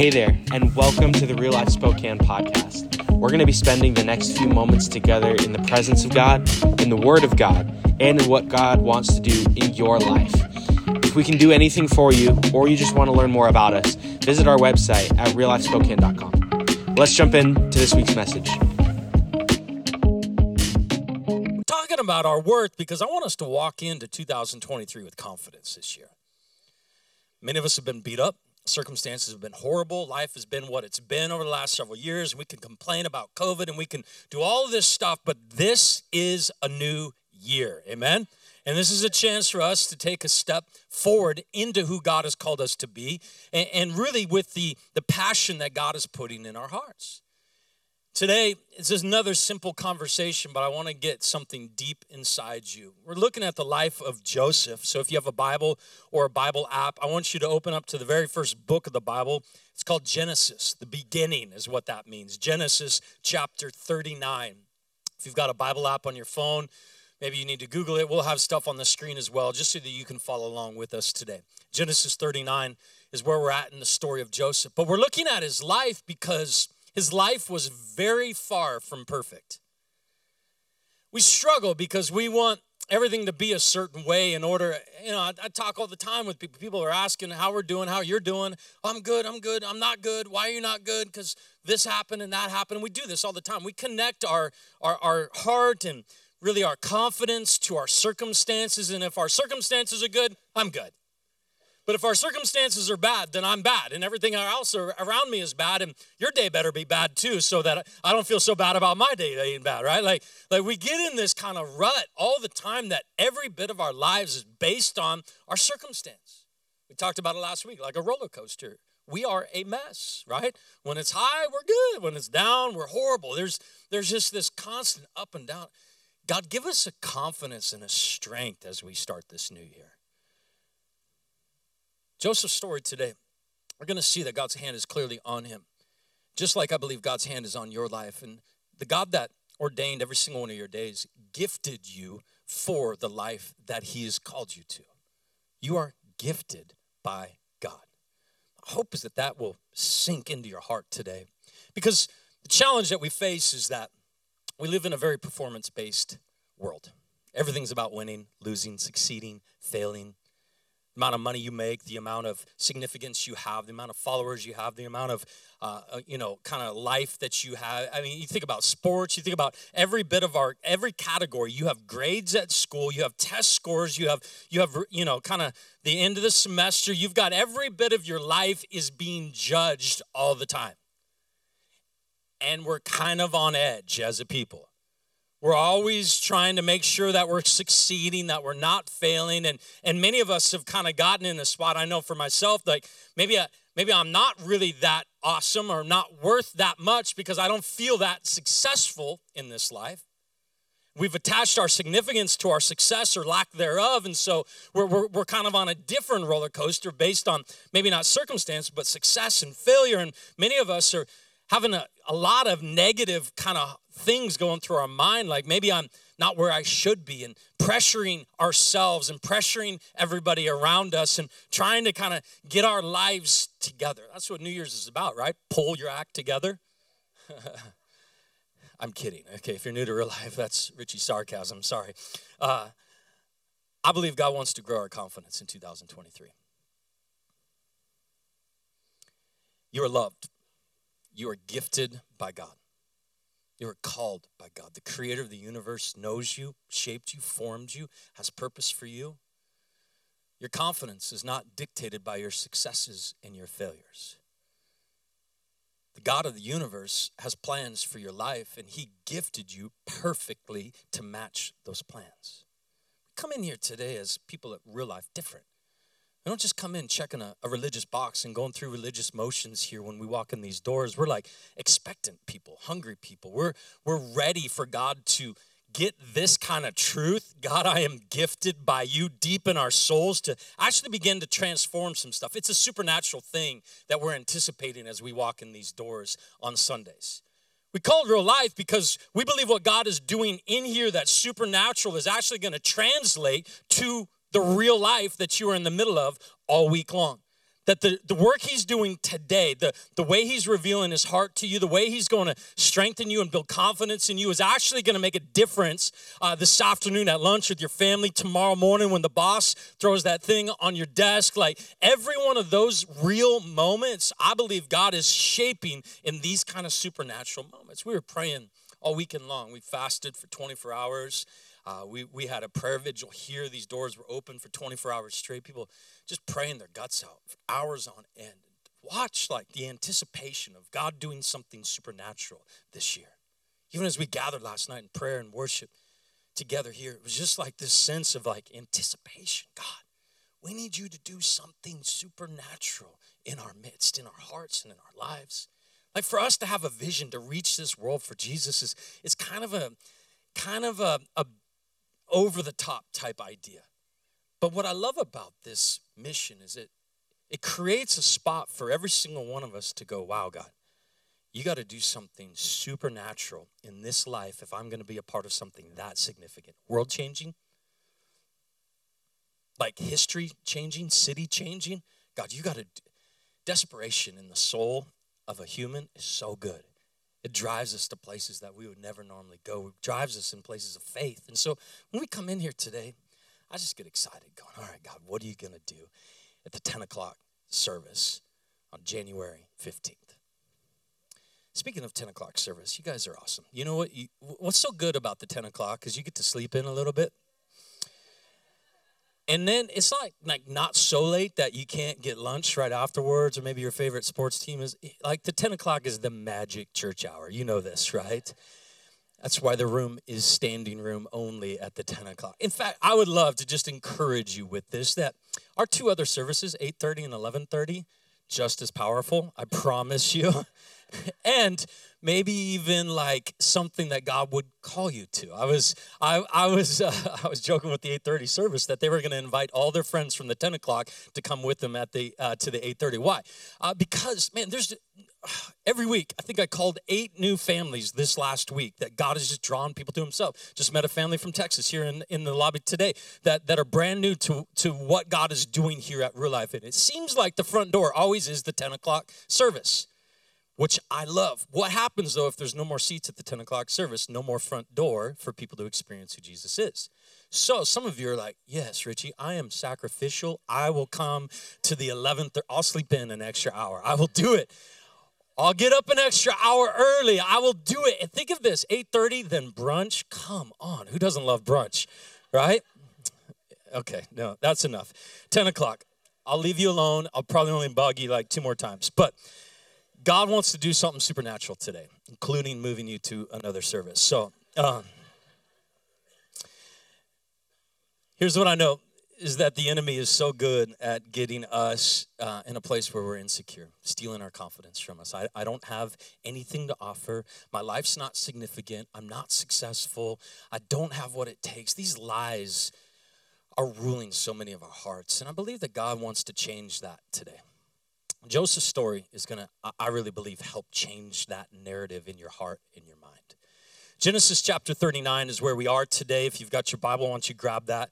Hey there, and welcome to the Real Life Spokane podcast. We're going to be spending the next few moments together in the presence of God, in the Word of God, and in what God wants to do in your life. If we can do anything for you, or you just want to learn more about us, visit our website at reallifespokane.com. Let's jump into this week's message. We're talking about our worth because I want us to walk into 2023 with confidence this year. Many of us have been beat up. Circumstances have been horrible. Life has been what it's been over the last several years. We can complain about COVID and we can do all this stuff, but this is a new year. Amen? And this is a chance for us to take a step forward into who God has called us to be and, and really with the, the passion that God is putting in our hearts. Today, it's just another simple conversation, but I want to get something deep inside you. We're looking at the life of Joseph. So if you have a Bible or a Bible app, I want you to open up to the very first book of the Bible. It's called Genesis. The beginning is what that means. Genesis chapter 39. If you've got a Bible app on your phone, maybe you need to Google it. We'll have stuff on the screen as well, just so that you can follow along with us today. Genesis 39 is where we're at in the story of Joseph. But we're looking at his life because his life was very far from perfect. We struggle because we want everything to be a certain way in order. You know, I, I, talk all the time with people. People are asking how we're doing, how you're doing. I'm good, I'm good, I'm not good. Why are you not good? Because this happened and that happened. we do this all the time. We connect our, our, our heart and really our confidence to our circumstances. And if our circumstances are good, I'm good. But if our circumstances are bad, then I'm bad, and everything else around me is bad, and your day better be bad too, so that I don't feel so bad about my day being bad, right? Like, like we get in this kind of rut all the time that every bit of our lives is based on our circumstance. We talked about it last week, like a roller coaster. We are a mess, right? When it's high, we're good. When it's down, we're horrible. There's there's just this constant up and down. God, give us a confidence and a strength as we start this new year. Joseph's story today, we're going to see that God's hand is clearly on him, just like I believe God's hand is on your life. And the God that ordained every single one of your days gifted you for the life that he has called you to. You are gifted by God. My hope is that that will sink into your heart today. Because the challenge that we face is that we live in a very performance based world. Everything's about winning, losing, succeeding, failing amount of money you make, the amount of significance you have, the amount of followers you have, the amount of, uh, uh you know, kind of life that you have. I mean, you think about sports, you think about every bit of our, every category. You have grades at school, you have test scores, you have, you have, you know, kind of the end of the semester. You've got every bit of your life is being judged all the time. And we're kind of on edge as a people. We're always trying to make sure that we're succeeding, that we're not failing. And, and many of us have kind of gotten in a spot, I know for myself, like maybe, I, maybe I'm not really that awesome or not worth that much because I don't feel that successful in this life. We've attached our significance to our success or lack thereof. And so we're, we're, we're kind of on a different roller coaster based on maybe not circumstance, but success and failure. And many of us are having a, a lot of negative kind of things going through our mind, like maybe I'm not where I should be, and pressuring ourselves and pressuring everybody around us and trying to kind of get our lives together. That's what New Year's is about, right? Pull your act together. I'm kidding. Okay, if you're new to real life, that's Richie's sarcasm. Sorry. Uh, I believe God wants to grow our confidence in 2023. You are loved. You are gifted by God. You are called by God. The creator of the universe knows you, shaped you, formed you, has purpose for you. Your confidence is not dictated by your successes and your failures. The God of the universe has plans for your life, and He gifted you perfectly to match those plans. We Come in here today as people at real life different. We don't just come in checking a, a, religious box and going through religious motions here when we walk in these doors. We're like expectant people, hungry people. We're, we're ready for God to get this kind of truth. God, I am gifted by you deep in our souls to actually begin to transform some stuff. It's a supernatural thing that we're anticipating as we walk in these doors on Sundays. We call it real life because we believe what God is doing in here that's supernatural is actually going to translate to the real life that you are in the middle of all week long. that the, the work he's doing today, the, the way he's revealing his heart to you, the way he's going to strengthen you and build confidence in you is actually going to make a difference uh, this afternoon at lunch with your family, tomorrow morning when the boss throws that thing on your desk. Like every one of those real moments, I believe God is shaping in these kind of supernatural moments. We were praying all weekend long. We fasted for 24 hours. Uh, we, we had a prayer vigil here. These doors were open for 24 hours straight. People just praying their guts out for hours on end. Watch like the anticipation of God doing something supernatural this year. Even as we gathered last night in prayer and worship together here, it was just like this sense of like anticipation. God, we need you to do something supernatural in our midst, in our hearts, and in our lives. Like for us to have a vision to reach this world for Jesus is, is kind of a kind of a, a over the top type idea. But what I love about this mission is it it creates a spot for every single one of us to go, wow, God, you got to do something supernatural in this life if I'm going to be a part of something that significant. World changing, like history changing, city changing. God, you got to, desperation in the soul of a human is so good. It drives us to places that we would never normally go. It drives us in places of faith. And so when we come in here today, I just get excited going, all right, God, what are you going to do at the 10 o'clock service on January 15th? Speaking of 10 o'clock service, you guys are awesome. You know what? You, what's so good about the 10 o'clock? Because you get to sleep in a little bit. And then it's not like not so late that you can't get lunch right afterwards, or maybe your favorite sports team is like the 10 o'clock is the magic church hour. You know this, right? That's why the room is standing room only at the 10 o'clock. In fact, I would love to just encourage you with this that our two other services, 8:30 and 11:30, just as powerful, I promise you. and maybe even like something that God would call you to. I was I, I was uh, I was joking with the 8:30 service that they were going to invite all their friends from the 10 o'clock to come with them at the uh, to the 8:30. Why? Uh, because man, there's every week i think i called eight new families this last week that god has just drawn people to himself just met a family from texas here in, in the lobby today that, that are brand new to, to what god is doing here at real life and it seems like the front door always is the 10 o'clock service which I love. What happens though if there's no more seats at the 10 o'clock service, no more front door for people to experience who Jesus is? So some of you are like, yes, Richie, I am sacrificial. I will come to the 11th. I'll sleep in an extra hour. I will do it. I'll get up an extra hour early. I will do it. And think of this 8:30, then brunch. Come on. Who doesn't love brunch? Right? Okay, no, that's enough. 10 o'clock. I'll leave you alone. I'll probably only bug you like two more times. But God wants to do something supernatural today, including moving you to another service. So, um, here's what I know is that the enemy is so good at getting us uh, in a place where we're insecure, stealing our confidence from us. I, I don't have anything to offer. My life's not significant. I'm not successful. I don't have what it takes. These lies are ruling so many of our hearts. And I believe that God wants to change that today. Joseph's story is going to, I really believe, help change that narrative in your heart, in your mind. Genesis chapter 39 is where we are today. If you've got your Bible, why don't you grab that?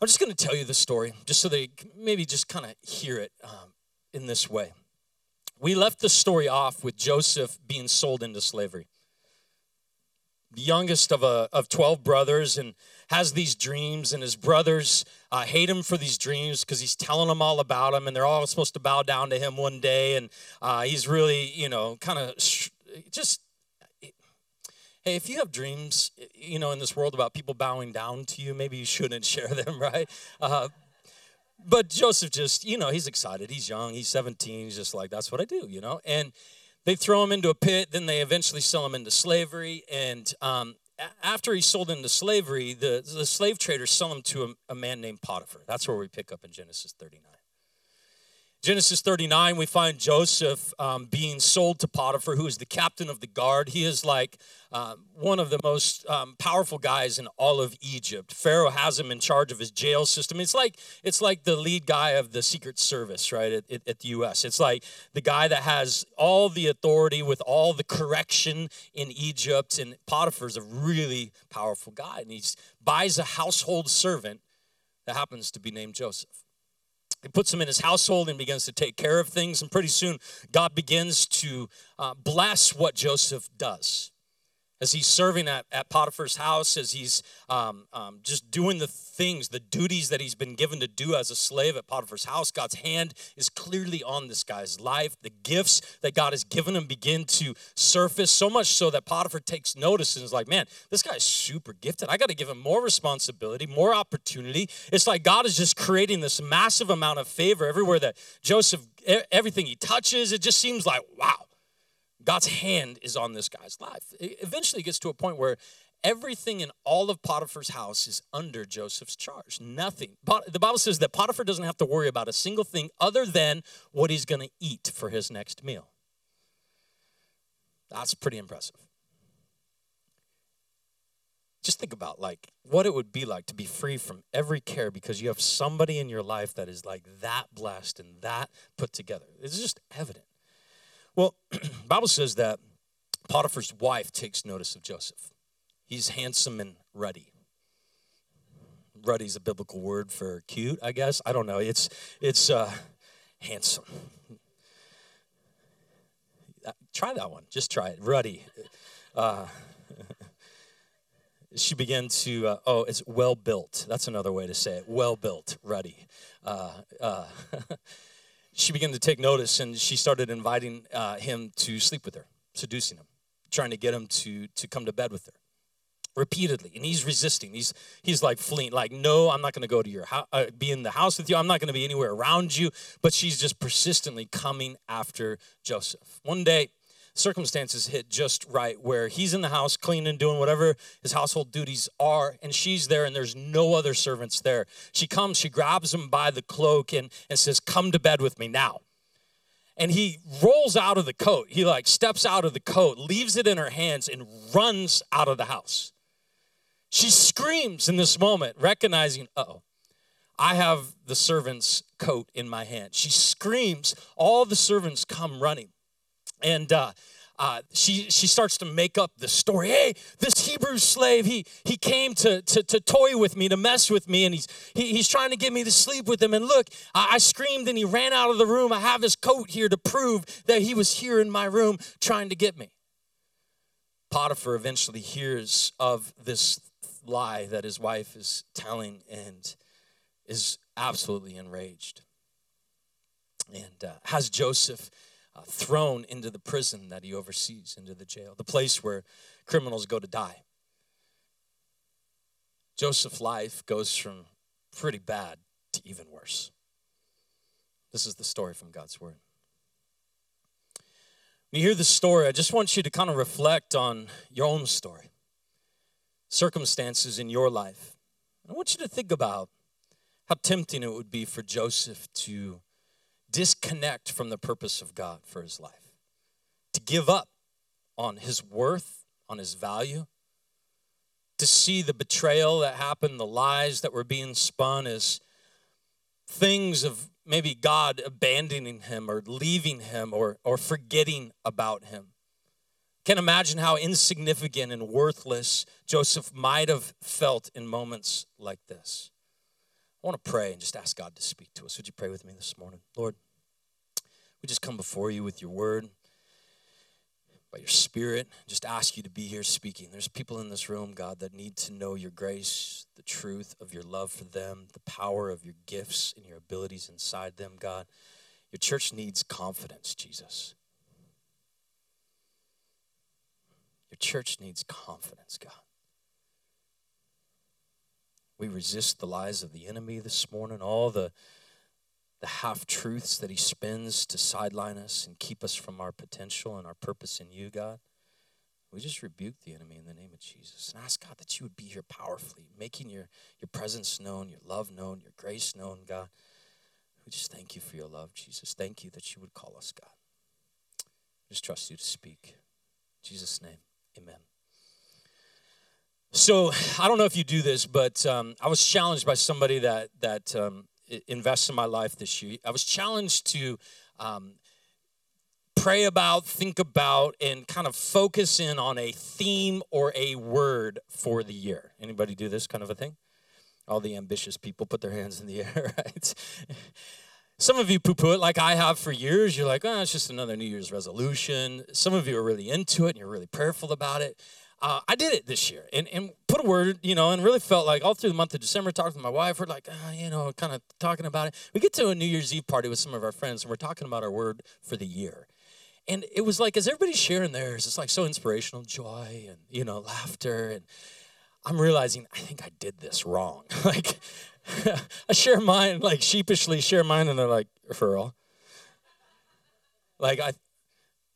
I'm just going to tell you the story, just so they maybe just kind of hear it um, in this way. We left the story off with Joseph being sold into slavery. The youngest of, a, of 12 brothers, and has these dreams, and his brothers uh, hate him for these dreams because he's telling them all about them, and they're all supposed to bow down to him one day. And uh, he's really, you know, kind of sh- just hey, if you have dreams, you know, in this world about people bowing down to you, maybe you shouldn't share them, right? Uh, but Joseph just, you know, he's excited. He's young. He's 17. He's just like, that's what I do, you know? And they throw him into a pit. Then they eventually sell him into slavery. And um, after he's sold into slavery, the, the slave traders sell him to a, a man named Potiphar. That's where we pick up in Genesis 39. Genesis 39, we find Joseph um, being sold to Potiphar, who is the captain of the guard. He is like uh, one of the most um, powerful guys in all of Egypt. Pharaoh has him in charge of his jail system. It's like it's like the lead guy of the Secret Service, right, at, at, at the U.S. It's like the guy that has all the authority with all the correction in Egypt. And Potiphar's a really powerful guy, and he buys a household servant that happens to be named Joseph. He puts him in his household and begins to take care of things. And pretty soon, God begins to uh, bless what Joseph does as he's serving at, at Potiphar's house, as he's um, um, just doing the things, the duties that he's been given to do as a slave at Potiphar's house, God's hand is clearly on this guy's life. The gifts that God has given him begin to surface, so much so that Potiphar takes notice and is like, man, this guy's super gifted. I got to give him more responsibility, more opportunity. It's like God is just creating this massive amount of favor everywhere that Joseph, everything he touches, it just seems like, wow God's hand is on this guy's life. Eventually, it eventually gets to a point where everything in all of Potiphar's house is under Joseph's charge. Nothing. The Bible says that Potiphar doesn't have to worry about a single thing other than what he's going to eat for his next meal. That's pretty impressive. Just think about like what it would be like to be free from every care because you have somebody in your life that is like that blessed and that put together. It's just evident. Well, Bible says that Potiphar's wife takes notice of Joseph. He's handsome and ruddy. Ruddy's a biblical word for cute, I guess. I don't know. It's it's uh, handsome. Uh, try that one. Just try it. Ruddy. Uh, she began to uh, oh it's well built that's another way to say it well built ruddy uh, uh, she began to take notice and she started inviting uh, him to sleep with her, seducing him, trying to get him to, to come to bed with her repeatedly. And he's resisting. He's he's like fleeing like no i'm not going to go to your house uh, be in the house with you. I'm not going to be anywhere around you. But she's just persistently coming after joseph. One day circumstances hit just right where he's in the house cleaning, doing whatever his household duties are, and she's there and there's no other servants there. She comes, she grabs him by the cloak and, and says, Come to bed with me now. And he rolls out of the coat. He like steps out of the coat, leaves it in her hands, and runs out of the house. She screams in this moment, recognizing, oh, I have the servant's coat in my hand. She screams. All the servants come running. And uh, uh, she she starts to make up the story. Hey, this Hebrew slave, he he came to, to, to toy with me, to mess with me, and he's he, he's trying to get me to sleep with him. And look, I, I screamed and he ran out of the room. I have his coat here to prove that he was here in my room trying to get me. Potiphar eventually hears of this lie that his wife is telling and is absolutely enraged. And uh, has Joseph uh, thrown into the prison that he oversees, into the jail, the place where criminals go to die. Joseph's life goes from pretty bad to even worse. This is the story from God's Word. When you hear this story, I just want you to kind of reflect on your own story, circumstances in your life. I want you to think about how tempting it would be for Joseph to disconnect from the purpose of God for his life, to give up on his worth, on his value, to see the betrayal that happened, the lies that were being spun as things of maybe God abandoning him or leaving him or, or forgetting about him. Can imagine how insignificant and worthless Joseph might have felt in moments like this. I want to pray and just ask God to speak to us. Would you pray with me this morning? Lord, we just come before you with your word, by your spirit, just ask you to be here speaking. There's people in this room, God, that need to know your grace, the truth of your love for them, the power of your gifts and your abilities inside them, God. Your church needs confidence, Jesus. Your church needs confidence, God. We resist the lies of the enemy this morning, all the the half truths that he spins to sideline us and keep us from our potential and our purpose in you, God. We just rebuke the enemy in the name of Jesus and ask God that you would be here powerfully, making your, your presence known, your love known, your grace known, God. We just thank you for your love, Jesus. Thank you that you would call us, God. I just trust you to speak. In Jesus' name, amen. So I don't know if you do this, but um, I was challenged by somebody that that um, invest in my life this year. I was challenged to um, pray about, think about, and kind of focus in on a theme or a word for the year. Anybody do this kind of a thing? All the ambitious people put their hands in the air, right? Some of you poo poo it like I have for years. You're like, oh, it's just another New Year's resolution. Some of you are really into it and you're really prayerful about it. Uh, I did it this year and, and put a word, you know, and really felt like all through the month of December, talking to my wife, we're like, uh, you know, kind of talking about it. We get to a New Year's Eve party with some of our friends and we're talking about our word for the year. And it was like, as everybody's sharing theirs, it's like so inspirational, joy and, you know, laughter. And I'm realizing, I think I did this wrong. like, I share mine, like sheepishly share mine, and they're like, referral. Like, I,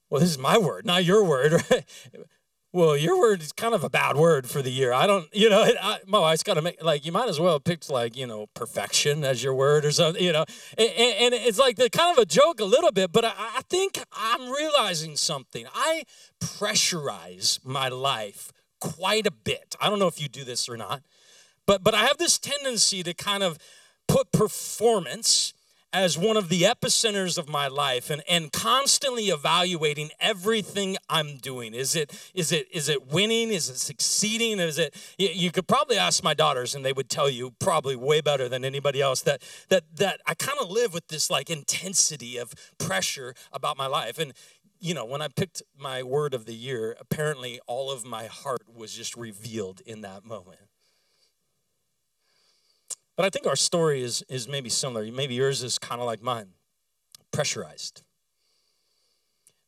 well, this is my word, not your word, right? Well, your word is kind of a bad word for the year. I don't, you know, I, my wife's got to make, like, you might as well picked, like, you know, perfection as your word or something, you know. And, and it's like the kind of a joke a little bit, but I, I think I'm realizing something. I pressurize my life quite a bit. I don't know if you do this or not, but but I have this tendency to kind of put performance as one of the epicenters of my life and, and constantly evaluating everything I'm doing. Is it is it is it winning? Is it succeeding? Is it you could probably ask my daughters and they would tell you probably way better than anybody else that that that I kind of live with this like intensity of pressure about my life. And you know, when I picked my word of the year, apparently all of my heart was just revealed in that moment. But I think our story is, is maybe similar. Maybe yours is kind of like mine pressurized.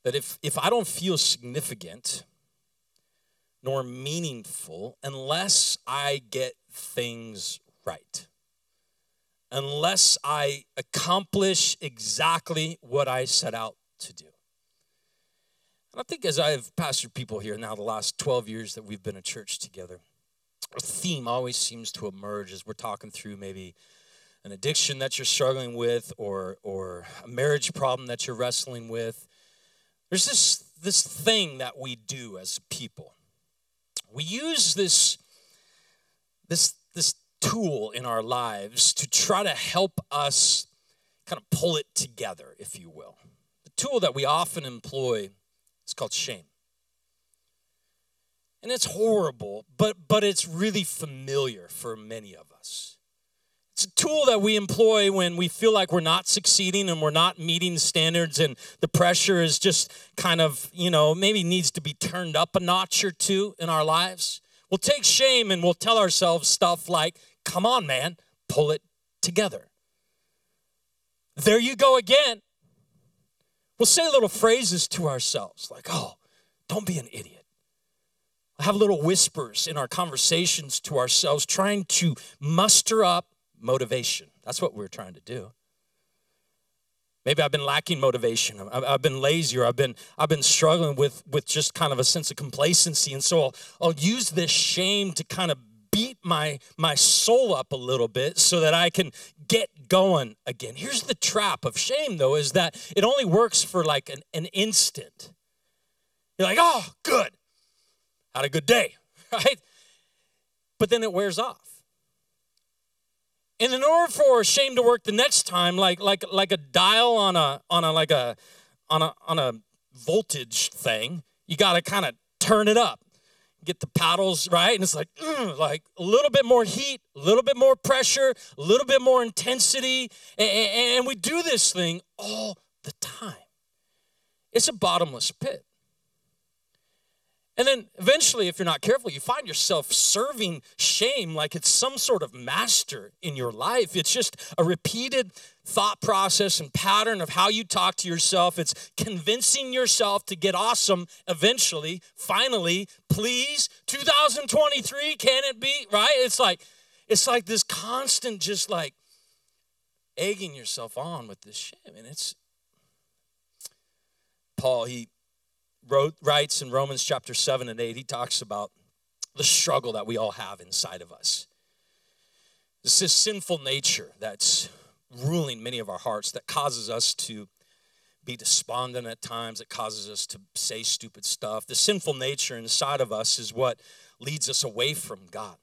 That if, if I don't feel significant nor meaningful unless I get things right, unless I accomplish exactly what I set out to do. And I think as I've pastored people here now, the last 12 years that we've been a church together, a theme always seems to emerge as we're talking through maybe an addiction that you're struggling with or, or a marriage problem that you're wrestling with. There's this, this thing that we do as people. We use this, this, this tool in our lives to try to help us kind of pull it together, if you will. The tool that we often employ is called shame. And it's horrible, but, but it's really familiar for many of us. It's a tool that we employ when we feel like we're not succeeding and we're not meeting standards and the pressure is just kind of, you know, maybe needs to be turned up a notch or two in our lives. We'll take shame and we'll tell ourselves stuff like, come on, man, pull it together. There you go again. We'll say little phrases to ourselves like, oh, don't be an idiot. Have little whispers in our conversations to ourselves, trying to muster up motivation. That's what we're trying to do. Maybe I've been lacking motivation. I've been lazy or I've been, I've been struggling with, with just kind of a sense of complacency. And so I'll, I'll use this shame to kind of beat my, my soul up a little bit so that I can get going again. Here's the trap of shame, though, is that it only works for like an, an instant. You're like, oh, good. Had a good day, right? But then it wears off. And in order for shame to work the next time, like like like a dial on a on a like a on a on a voltage thing, you got to kind of turn it up. Get the paddles right? And it's like mm, like a little bit more heat a little bit more pressure a little bit more intensity. And, and we do this thing all the time. It's a bottomless pit and then eventually, if you're not careful, you find yourself serving shame like it's some sort of master in your life. It's just a repeated thought process and pattern of how you talk to yourself. It's convincing yourself to get awesome eventually, finally, please, 2023, can it be? Right? It's like, it's like this constant just like egging yourself on with this shame. And it's Paul, he wrote, writes in Romans chapter 7 and 8, he talks about the struggle that we all have inside of us. This is sinful nature that's ruling many of our hearts that causes us to be despondent at times, it causes us to say stupid stuff. The sinful nature inside of us is what leads us away from God.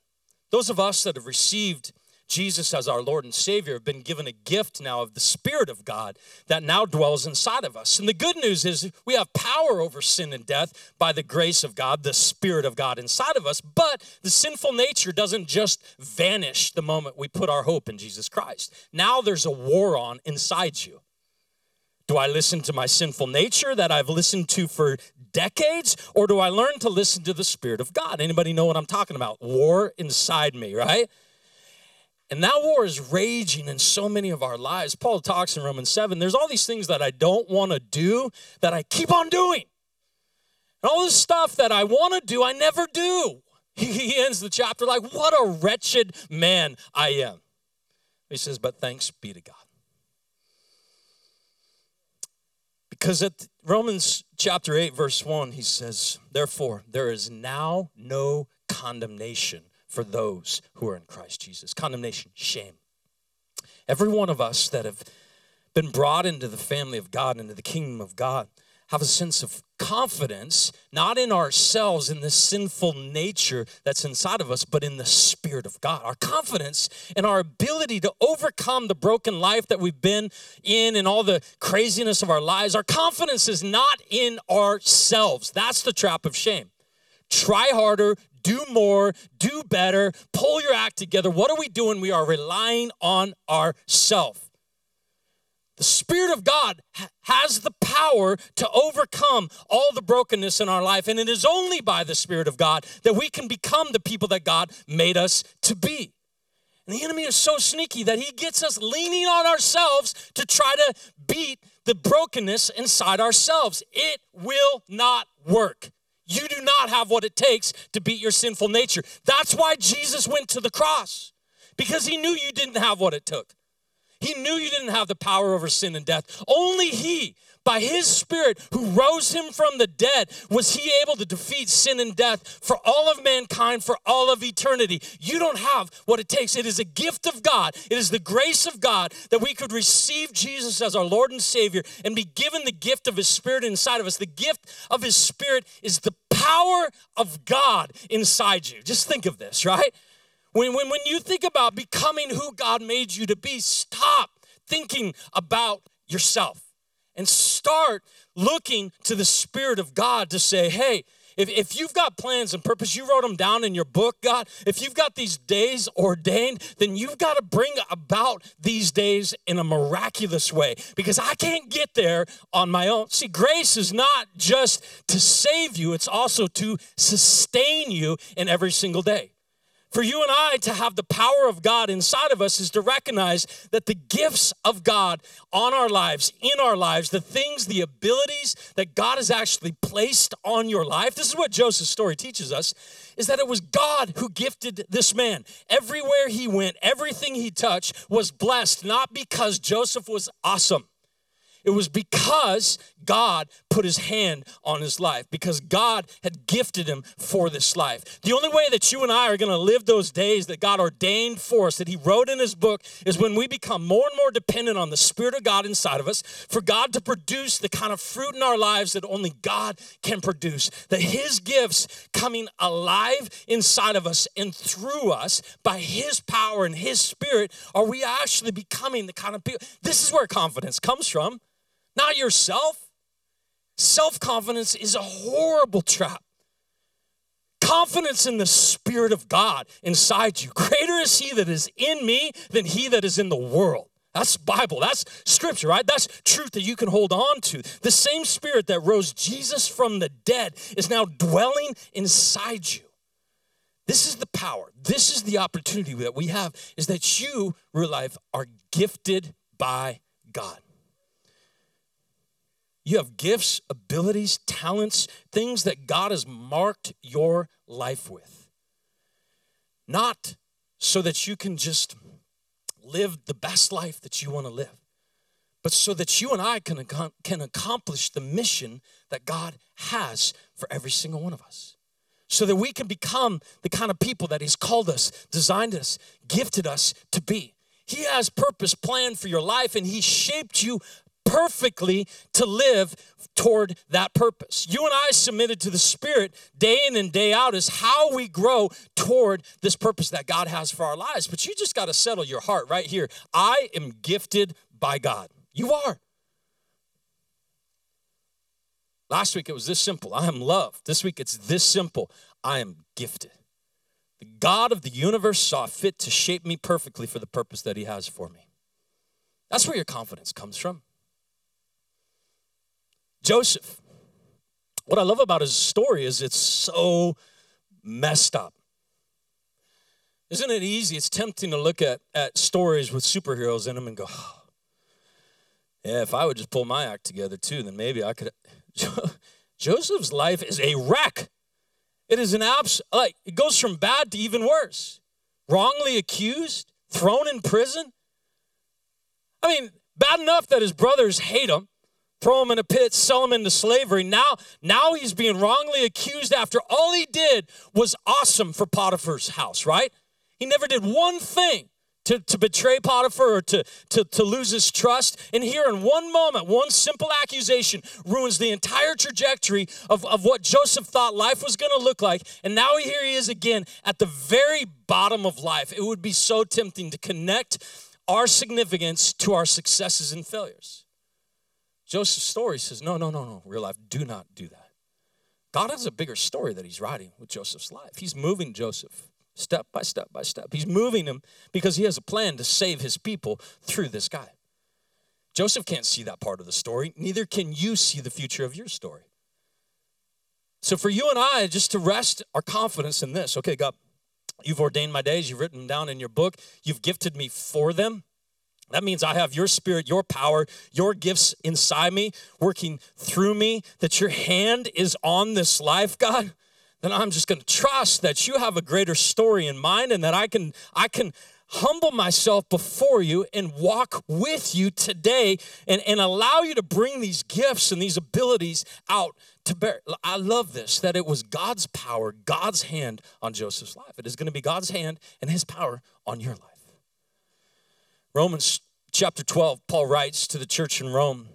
Those of us that have received Jesus as our Lord and Savior have been given a gift now of the Spirit of God that now dwells inside of us. And the good news is we have power over sin and death by the grace of God, the Spirit of God inside of us. But the sinful nature doesn't just vanish the moment we put our hope in Jesus Christ. Now there's a war on inside you. Do I listen to my sinful nature that I've listened to for decades or do I learn to listen to the spirit of God? Anybody know what I'm talking about? War inside me, right? And that war is raging in so many of our lives. Paul talks in Romans 7 there's all these things that I don't want to do that I keep on doing. And all this stuff that I want to do, I never do. He ends the chapter like, What a wretched man I am. He says, But thanks be to God. Because at Romans chapter 8, verse 1, he says, Therefore, there is now no condemnation for those who are in Christ Jesus. Condemnation, shame. Every one of us that have been brought into the family of God, into the kingdom of God, have a sense of confidence, not in ourselves, in the sinful nature that's inside of us, but in the Spirit of God. Our confidence in our ability to overcome the broken life that we've been in and all the craziness of our lives. Our confidence is not in ourselves. That's the trap of shame. Try harder, do more, do better, pull your act together. What are we doing? We are relying on ourselves. The Spirit of God has the power to overcome all the brokenness in our life. And it is only by the Spirit of God that we can become the people that God made us to be. And the enemy is so sneaky that he gets us leaning on ourselves to try to beat the brokenness inside ourselves. It will not work. You do not have what it takes to beat your sinful nature. That's why Jesus went to the cross, because he knew you didn't have what it took. He knew you didn't have the power over sin and death. Only He, by His Spirit who rose Him from the dead, was He able to defeat sin and death for all of mankind, for all of eternity. You don't have what it takes. It is a gift of God, it is the grace of God that we could receive Jesus as our Lord and Savior and be given the gift of His Spirit inside of us. The gift of His Spirit is the power of God inside you. Just think of this, right? When, when, when you think about becoming who God made you to be, stop thinking about yourself and start looking to the Spirit of God to say, hey, if, if you've got plans and purpose, you wrote them down in your book, God, if you've got these days ordained, then you've got to bring about these days in a miraculous way because I can't get there on my own. See, grace is not just to save you, it's also to sustain you in every single day. For you and I to have the power of God inside of us is to recognize that the gifts of God on our lives, in our lives, the things, the abilities that God has actually placed on your life. This is what Joseph's story teaches us is that it was God who gifted this man. Everywhere he went, everything he touched was blessed, not because Joseph was awesome. It was because God put his hand on his life, because God had gifted him for this life. The only way that you and I are going to live those days that God ordained for us, that he wrote in his book, is when we become more and more dependent on the Spirit of God inside of us, for God to produce the kind of fruit in our lives that only God can produce. That his gifts coming alive inside of us and through us by his power and his spirit are we actually becoming the kind of people. This is where confidence comes from not yourself. Self confidence is a horrible trap. Confidence in the Spirit of God inside you. Greater is He that is in me than He that is in the world. That's Bible. That's scripture, right? That's truth that you can hold on to. The same spirit that rose Jesus from the dead is now dwelling inside you. This is the power. This is the opportunity that we have is that you, real life, are gifted by God. You have gifts, abilities, talents, things that God has marked your life with. Not so that you can just live the best life that you want to live, but so that you and I can, can accomplish the mission that God has for every single one of us. So that we can become the kind of people that He's called us, designed us, gifted us to be. He has purpose planned for your life, and He shaped you perfectly to live toward that purpose. You and I submitted to the Spirit day in and day out is how we grow toward this purpose that God has for our lives. But you just got to settle your heart right here. I am gifted by God. You are. Last week it was this simple I am loved. This week it's this simple I am gifted. The God of the universe saw fit to shape me perfectly for the purpose that He has for me. That's where your confidence comes from. Joseph, what I love about his story is it's so messed up. Isn't it easy? It's tempting to look at, at stories with superheroes in them and go, oh, yeah, if I would just pull my act together too, then maybe I could. Joseph's life is a wreck. It is an abs like it goes from bad to even worse. Wrongly accused, thrown in prison. I mean, bad enough that his brothers hate him, throw him in a pit, sell him into slavery. Now, now he's being wrongly accused after all he did was awesome for Potiphar's house, right? He never did one thing to, to betray Potiphar or to, to, to lose his trust. And here, in one moment, one simple accusation ruins the entire trajectory of, of what Joseph thought life was going to look like. And now here he is again at the very bottom of life. It would be so tempting to connect our significance to our successes and failures. Joseph's story says, no, no, no, no, real life, do not do that. God has a bigger story that he's writing with Joseph's life. He's moving Joseph step by step by step. He's moving him because he has a plan to save his people through this guy. Joseph can't see that part of the story, neither can you see the future of your story. So, for you and I, just to rest our confidence in this okay, God, you've ordained my days, you've written them down in your book, you've gifted me for them. That means I have your spirit, your power, your gifts inside me, working through me, that your hand is on this life, God then I'm just going to trust that you have a greater story in mind and that I can I can humble myself before you and walk with you today and, and allow you to bring these gifts and these abilities out to bear. I love this that it was God's power, God's hand on Joseph's life. It is going to be God's hand and his power on your life. Romans chapter 12, Paul writes to the church in Rome.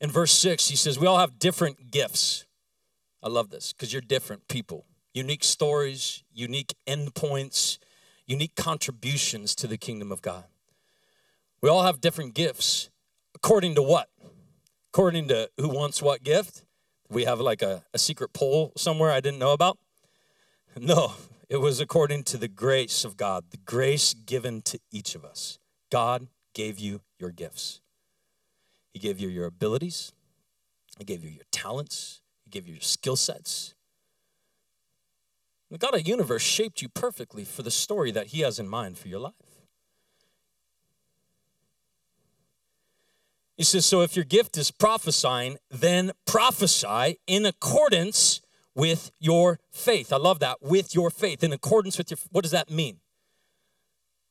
In verse 6, he says, We all have different gifts. I love this because you're different people, unique stories, unique endpoints, unique contributions to the kingdom of God. We all have different gifts. According to what? According to who wants what gift? We have like a, a secret poll somewhere I didn't know about? No, it was according to the grace of God, the grace given to each of us. God gave you your gifts. He gave you your abilities, He gave you your talents, He gave you your skill sets. The God of the universe shaped you perfectly for the story that He has in mind for your life. He says, So if your gift is prophesying, then prophesy in accordance with your faith. I love that, with your faith, in accordance with your, what does that mean?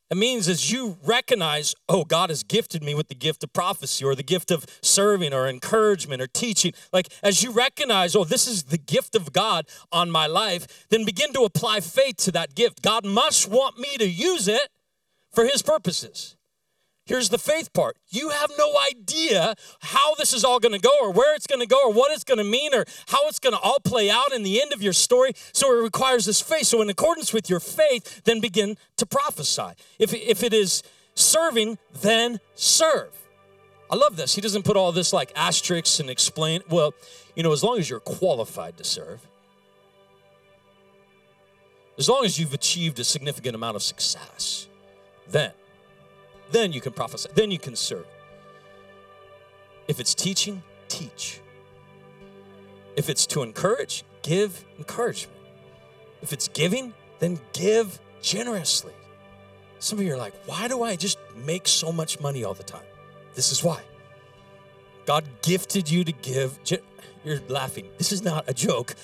It means as you recognize, oh, God has gifted me with the gift of prophecy or the gift of serving or encouragement or teaching. Like, as you recognize, oh, this is the gift of God on my life, then begin to apply faith to that gift. God must want me to use it for His purposes. Here's the faith part. You have no idea how this is all going to go or where it's going to go or what it's going to mean or how it's going to all play out in the end of your story. So it requires this faith. So, in accordance with your faith, then begin to prophesy. If, if it is serving, then serve. I love this. He doesn't put all this like asterisks and explain. Well, you know, as long as you're qualified to serve, as long as you've achieved a significant amount of success, then then you can prophesy. Then you can serve. If it's teaching, teach. If it's to encourage, give encouragement. If it's giving, then give generously. Some of you are like, why do I just make so much money all the time? This is why. God gifted you to give. You're laughing. This is not a joke.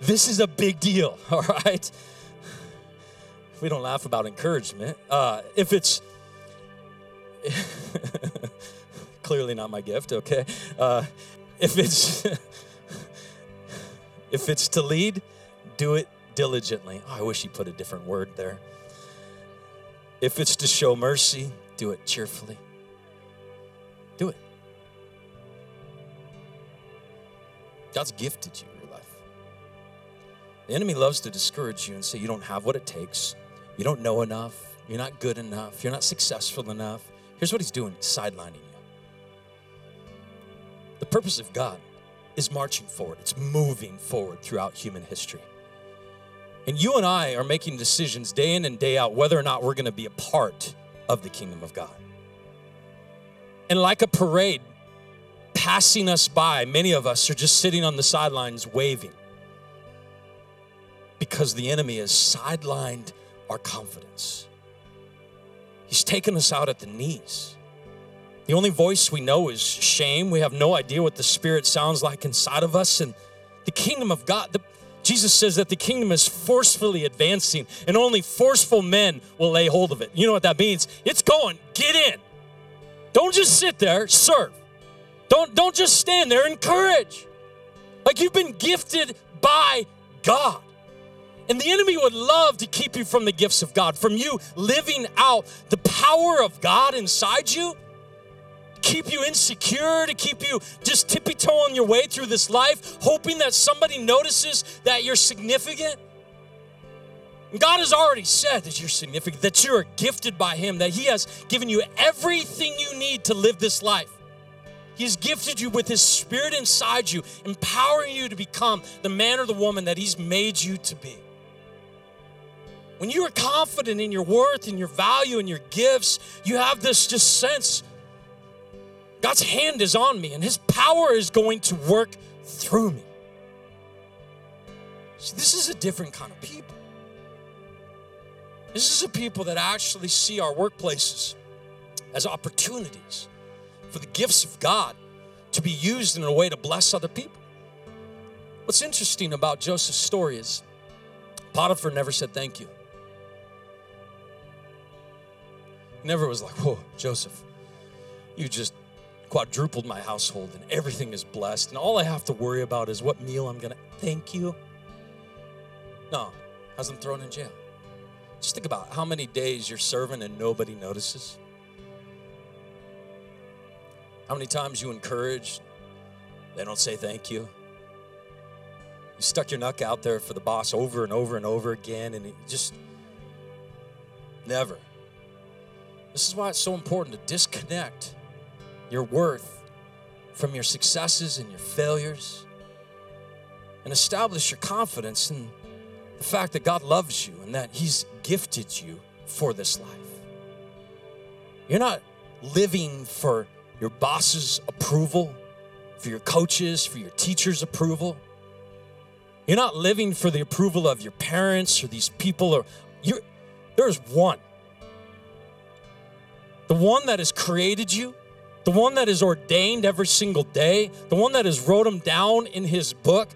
This is a big deal, all right? We don't laugh about encouragement. Uh, if it's clearly not my gift, okay? Uh, if it's if it's to lead, do it diligently. Oh, I wish he put a different word there. If it's to show mercy, do it cheerfully. Do it. God's gifted you your life. The enemy loves to discourage you and say you don't have what it takes, you don't know enough, you're not good enough, you're not successful enough. Here's what he's doing sidelining you. The purpose of God is marching forward, it's moving forward throughout human history. And you and I are making decisions day in and day out whether or not we're going to be a part of the kingdom of God. And like a parade passing us by, many of us are just sitting on the sidelines waving because the enemy has sidelined our confidence. He's taken us out at the knees. The only voice we know is shame. We have no idea what the Spirit sounds like inside of us. And the kingdom of God, the, Jesus says that the kingdom is forcefully advancing and only forceful men will lay hold of it. You know what that means? It's going, get in. Don't just sit there, serve. Don't, don't just stand there, encourage. Like you've been gifted by God. And the enemy would love to keep you from the gifts of God, from you living out the power of God inside you keep you insecure, to keep you just tippy toeing your way through this life, hoping that somebody notices that you're significant. God has already said that you're significant, that you are gifted by Him, that He has given you everything you need to live this life. He has gifted you with His Spirit inside you, empowering you to become the man or the woman that He's made you to be. When you are confident in your worth and your value and your gifts, you have this just sense God's hand is on me and his power is going to work through me. See, this is a different kind of people. This is a people that actually see our workplaces as opportunities for the gifts of God to be used in a way to bless other people. What's interesting about Joseph's story is Potiphar never said thank you. Never was like, whoa, Joseph, you just quadrupled my household and everything is blessed. And all I have to worry about is what meal I'm going to thank you. No, hasn't thrown in jail. Just think about how many days you're serving and nobody notices. How many times you encourage, they don't say thank you. You stuck your neck out there for the boss over and over and over again, and it just never. This is why it's so important to disconnect your worth from your successes and your failures and establish your confidence in the fact that God loves you and that He's gifted you for this life. You're not living for your boss's approval, for your coaches, for your teacher's approval. You're not living for the approval of your parents or these people or you there's one. The one that has created you, the one that is ordained every single day, the one that has wrote them down in his book,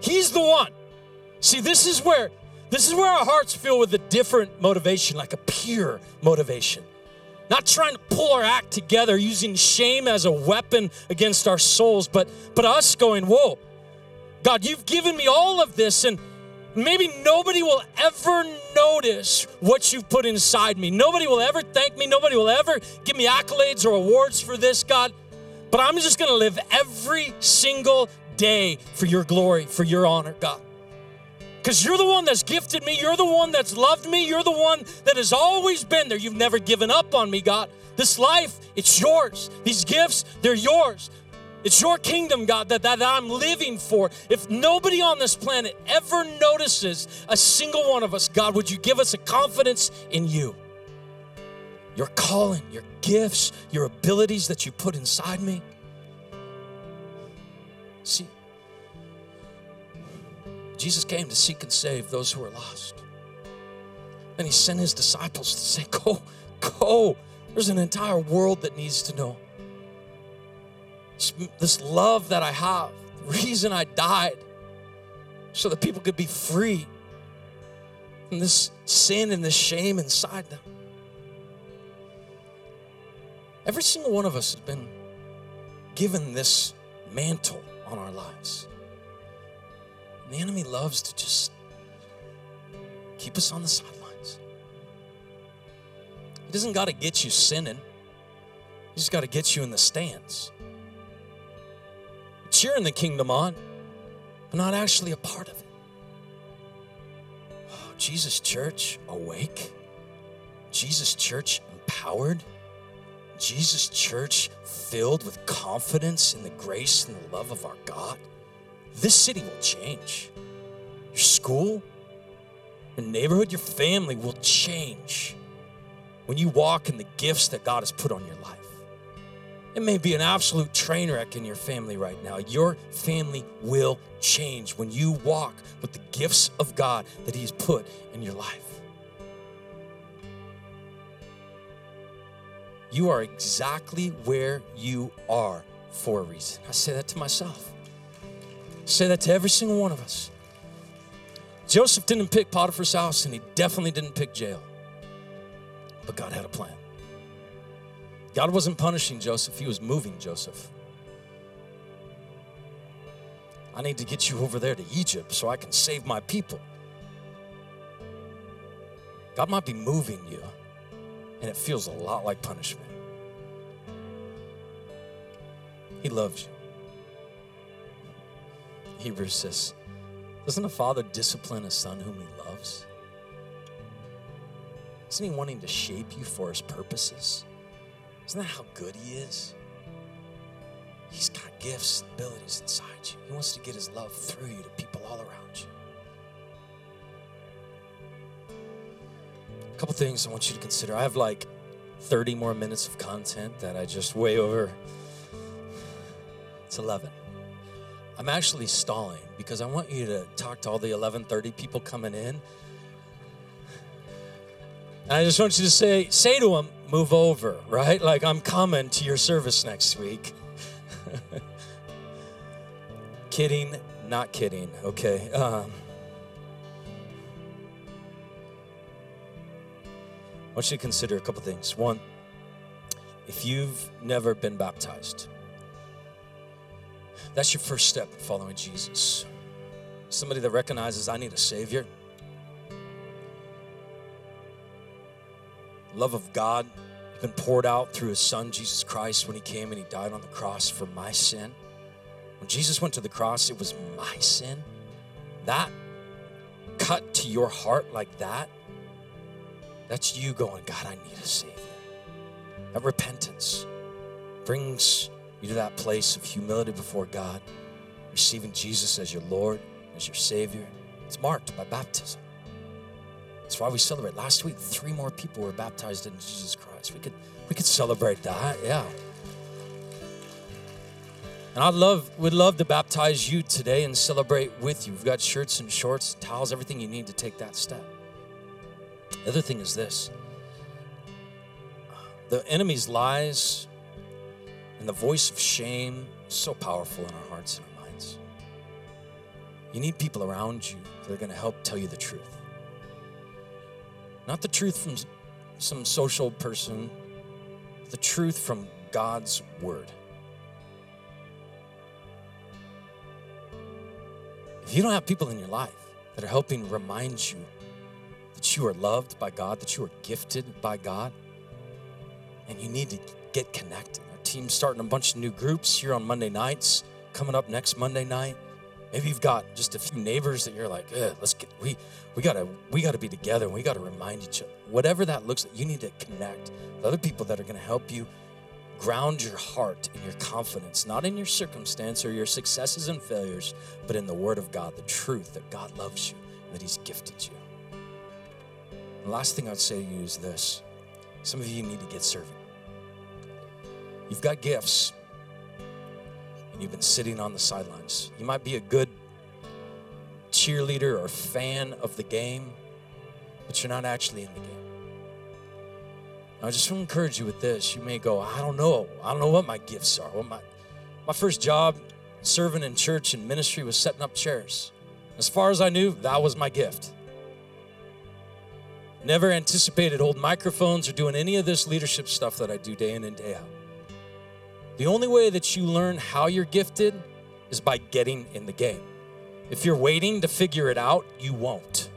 he's the one. See, this is where this is where our hearts feel with a different motivation, like a pure motivation. Not trying to pull our act together using shame as a weapon against our souls, but but us going, "Whoa. God, you've given me all of this and maybe nobody will ever notice what you've put inside me. Nobody will ever thank me. Nobody will ever give me accolades or awards for this, God. But I'm just going to live every single day for your glory, for your honor, God. Because you're the one that's gifted me. You're the one that's loved me. You're the one that has always been there. You've never given up on me, God. This life, it's yours. These gifts, they're yours. It's your kingdom, God, that, that I'm living for. If nobody on this planet ever notices a single one of us, God, would you give us a confidence in you? Your calling, your gifts, your abilities that you put inside me. See, Jesus came to seek and save those who are lost. And he sent his disciples to say, Go, go. There's an entire world that needs to know this love that I have, the reason I died, so that people could be free from this sin and this shame inside them. Every single one of us has been given this mantle on our lives. And the enemy loves to just keep us on the sidelines. He doesn't got to get you sinning, he just got to get you in the stands cheering the kingdom on. but not actually a part of it. Oh, Jesus Church awake, Jesus Church empowered, Jesus Church filled with confidence in the grace and the love of our God. This city will change. Your school, your neighborhood, your family will change when you walk in the gifts that God has put on your life. It may be an absolute train wreck in your family right now. Your family will change when you walk with the gifts of God that He's put in your life. You are exactly where you are for a reason. I say that to myself. I say that to every single one of us. Joseph didn't pick Potiphar's house, and he definitely didn't pick jail. But God had a plan. God wasn't punishing Joseph, He was moving Joseph. I need to get you over there to Egypt so I can save my people. God might be moving you, and it feels a lot like punishment. He loves you. Hebrews says, Doesn't a father discipline a son whom he loves? Isn't he wanting to shape you for his purposes? Isn't that how good he is? He's got gifts and abilities inside you. He wants to get his love through you to people all around you. A couple things I want you to consider. I have like 30 more minutes of content that I just way over. It's 11. I'm actually stalling because I want you to talk to all the 11:30 people coming in. And I just want you to say say to them, move over, right? Like I'm coming to your service next week. kidding, not kidding, okay? Um, I want you to consider a couple things. One, if you've never been baptized, that's your first step in following Jesus. Somebody that recognizes I need a Savior. Love of God been poured out through His Son, Jesus Christ, when He came and He died on the cross for my sin. When Jesus went to the cross, it was my sin. That cut to your heart like that, that's you going, God, I need a Savior. That repentance brings you to that place of humility before God, receiving Jesus as your Lord, as your Savior. It's marked by baptism. That's why we celebrate. Last week, three more people were baptized in Jesus Christ. We could we could celebrate that, yeah. And I'd love would love to baptize you today and celebrate with you. We've got shirts and shorts, towels, everything you need to take that step. The other thing is this the enemy's lies and the voice of shame so powerful in our hearts and our minds. You need people around you that are going to help tell you the truth. Not the truth from some social person, the truth from God's word. If you don't have people in your life that are helping remind you that you are loved by God, that you are gifted by God, and you need to get connected. Our team's starting a bunch of new groups here on Monday nights, coming up next Monday night. Maybe you've got just a few neighbors that you're like, let's get we we gotta we gotta be together and we gotta remind each other. Whatever that looks like, you need to connect with other people that are gonna help you ground your heart in your confidence, not in your circumstance or your successes and failures, but in the Word of God, the truth that God loves you, that He's gifted you. The last thing I'd say to you is this some of you need to get serving. You've got gifts, and you've been sitting on the sidelines. You might be a good cheerleader or fan of the game, but you're not actually in the game. I just want to encourage you with this. You may go, I don't know. I don't know what my gifts are. What my my first job serving in church and ministry was setting up chairs. As far as I knew, that was my gift. Never anticipated holding microphones or doing any of this leadership stuff that I do day in and day out. The only way that you learn how you're gifted is by getting in the game. If you're waiting to figure it out, you won't.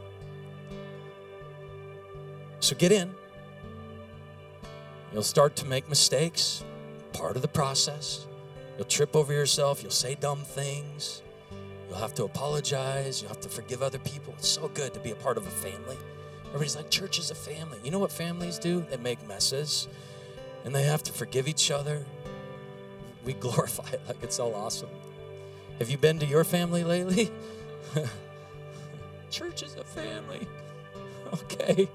So get in. You'll start to make mistakes, part of the process. You'll trip over yourself, you'll say dumb things. You'll have to apologize. You'll have to forgive other people. It's so good to be a part of a family. Everybody's like, church is a family. You know what families do? They make messes and they have to forgive each other. We glorify it like it's all awesome. Have you been to your family lately? church is a family. Okay.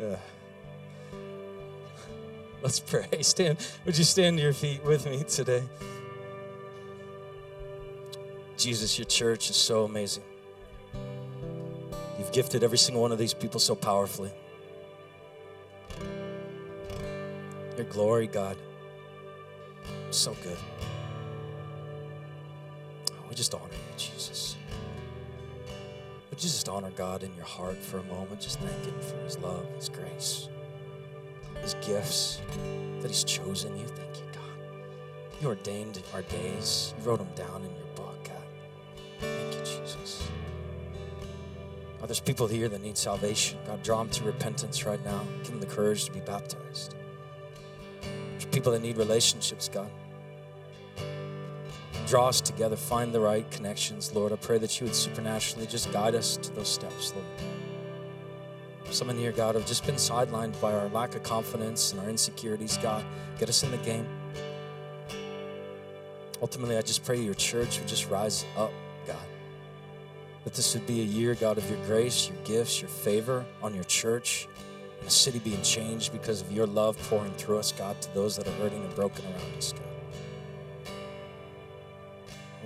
yeah. Let's pray. Stand. Would you stand to your feet with me today? Jesus, your church is so amazing. You've gifted every single one of these people so powerfully. Your glory, God, so good. We just honor you, Jesus. Would you just honor God in your heart for a moment? Just thank Him for His love, His grace, His gifts, that He's chosen you. Thank you, God. You ordained our days, you wrote them down in your book, God. Thank you, Jesus. There's people here that need salvation. God, draw them to repentance right now. Give them the courage to be baptized. People that need relationships, God. Draw us together, find the right connections, Lord. I pray that you would supernaturally just guide us to those steps, Lord. Some in here, God, have just been sidelined by our lack of confidence and our insecurities, God. Get us in the game. Ultimately, I just pray your church would just rise up, God. That this would be a year, God, of your grace, your gifts, your favor on your church, a city being changed because of your love pouring through us, God, to those that are hurting and broken around us, God.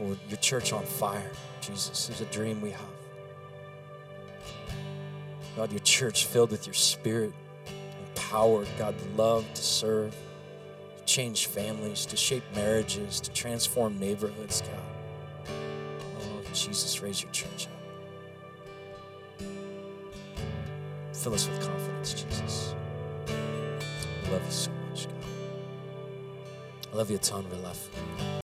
Oh, your church on fire, Jesus, is a dream we have. God, your church filled with your spirit, empowered, God, to love to serve, to change families, to shape marriages, to transform neighborhoods, God. Oh, Jesus, raise your church up. Fill us with confidence, love you so much, God. I love you a ton, Relef.